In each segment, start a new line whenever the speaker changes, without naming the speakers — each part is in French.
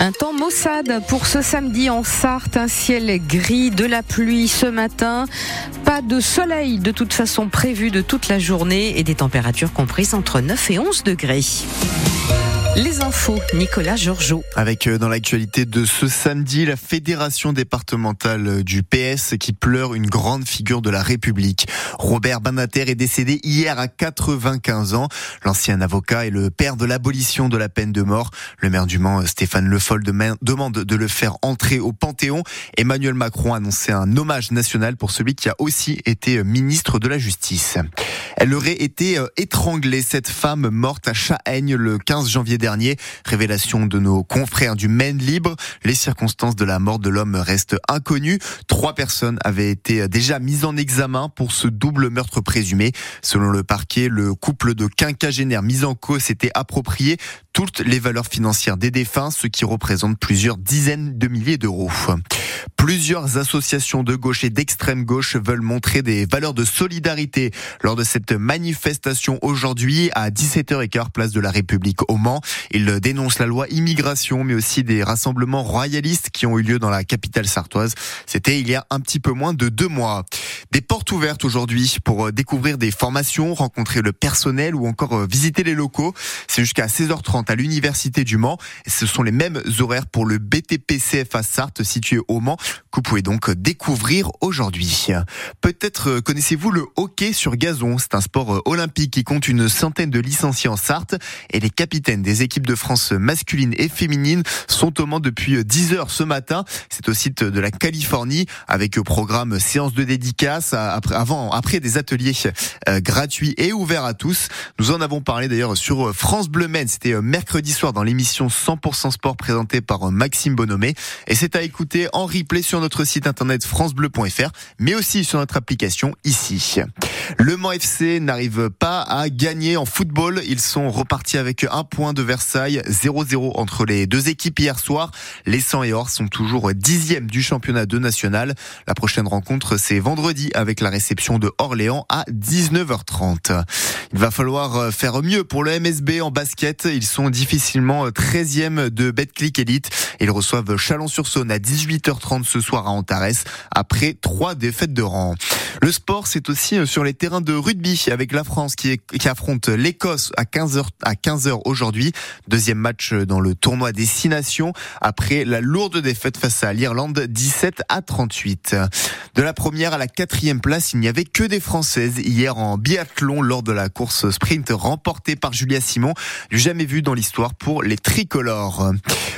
Un temps maussade pour ce samedi en Sarthe, un ciel gris, de la pluie ce matin, pas de soleil de toute façon prévu de toute la journée et des températures comprises entre 9 et 11 degrés. Les infos, Nicolas Georgeot.
Avec euh, dans l'actualité de ce samedi, la fédération départementale du PS qui pleure une grande figure de la République. Robert Banater est décédé hier à 95 ans. L'ancien avocat et le père de l'abolition de la peine de mort. Le maire du Mans, Stéphane Le Foll, demande de le faire entrer au Panthéon. Emmanuel Macron a annoncé un hommage national pour celui qui a aussi été ministre de la Justice. Elle aurait été euh, étranglée, cette femme morte à Chahaigne le 15 janvier dernier. Révélation de nos confrères du Maine Libre. Les circonstances de la mort de l'homme restent inconnues. Trois personnes avaient été déjà mises en examen pour ce double meurtre présumé. Selon le parquet, le couple de quinquagénaires mis en cause s'était approprié toutes les valeurs financières des défunts, ce qui représente plusieurs dizaines de milliers d'euros. Plusieurs associations de gauche et d'extrême gauche veulent montrer des valeurs de solidarité lors de cette manifestation aujourd'hui à 17h15 place de la République au Mans. Ils dénoncent la loi immigration mais aussi des rassemblements royalistes qui ont eu lieu dans la capitale sartoise. C'était il y a un petit peu moins de deux mois. Des portes ouvertes aujourd'hui pour découvrir des formations, rencontrer le personnel ou encore visiter les locaux. C'est jusqu'à 16h30 à l'université du Mans. Ce sont les mêmes horaires pour le BTP CFA Sarthe situé au Mans que vous pouvez donc découvrir aujourd'hui. Peut-être connaissez-vous le hockey sur gazon? C'est un sport olympique qui compte une centaine de licenciés en Sarthe et les capitaines des équipes de France masculines et féminines sont au Mans depuis 10 heures ce matin. C'est au site de la Californie avec programme séance de dédicace avant, après des ateliers euh, gratuits et ouverts à tous. Nous en avons parlé d'ailleurs sur France Bleu Maine. C'était euh, mercredi soir dans l'émission 100% sport présentée par Maxime Bonomé. Et c'est à écouter en replay sur notre site internet francebleu.fr, mais aussi sur notre application ici. Le Mans FC n'arrive pas à gagner en football. Ils sont repartis avec un point de Versailles, 0-0 entre les deux équipes hier soir. Les 100 et Or sont toujours dixième du championnat de national. La prochaine rencontre, c'est vendredi avec la réception de Orléans à 19h30. Il va falloir faire mieux pour le MSB en basket. Ils sont difficilement 13e de Betclic Elite. Ils reçoivent Chalon-sur-Saône à 18h30 ce soir à Antares après trois défaites de rang. Le sport, c'est aussi sur les terrains de rugby avec la France qui, affronte l'Écosse à 15h à 15h aujourd'hui. Deuxième match dans le tournoi des six nations après la lourde défaite face à l'Irlande 17 à 38. De la première à la quatrième place, il n'y avait que des Françaises hier en biathlon lors de la course sprint remportée par Julia Simon, du jamais vu dans l'histoire pour les tricolores.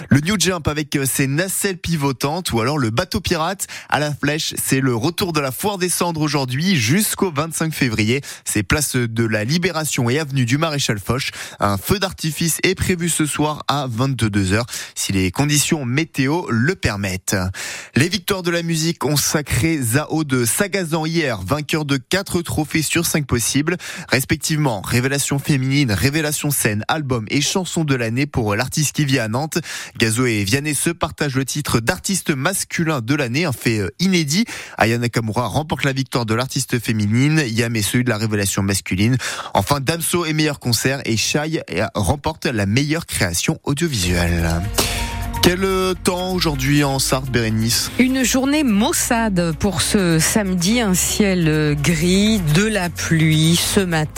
Le New Jump avec ses nacelles pivotantes ou alors le bateau pirate à la flèche, c'est le retour de la foire des cendres aujourd'hui jusqu'au 25 février. C'est place de la Libération et avenue du Maréchal Foch. Un feu d'artifice est prévu ce soir à 22h si les conditions météo le permettent. Les victoires de la musique ont sacré Zao de Sagazan hier, vainqueur de 4 trophées sur 5 possibles, respectivement révélation féminine, révélation scène, album et chanson de l'année pour l'artiste qui vit à Nantes. Gazo et Vianney se partagent le titre d'artiste masculin de l'année, un fait inédit. Aya Nakamura remporte la victoire de l'artiste féminine, Yam celui de la révélation masculine. Enfin, Damso est meilleur concert et Shai remporte la meilleure création audiovisuelle. Quel temps aujourd'hui en Sarthe, Bérénice?
Une journée maussade pour ce samedi, un ciel gris, de la pluie ce matin.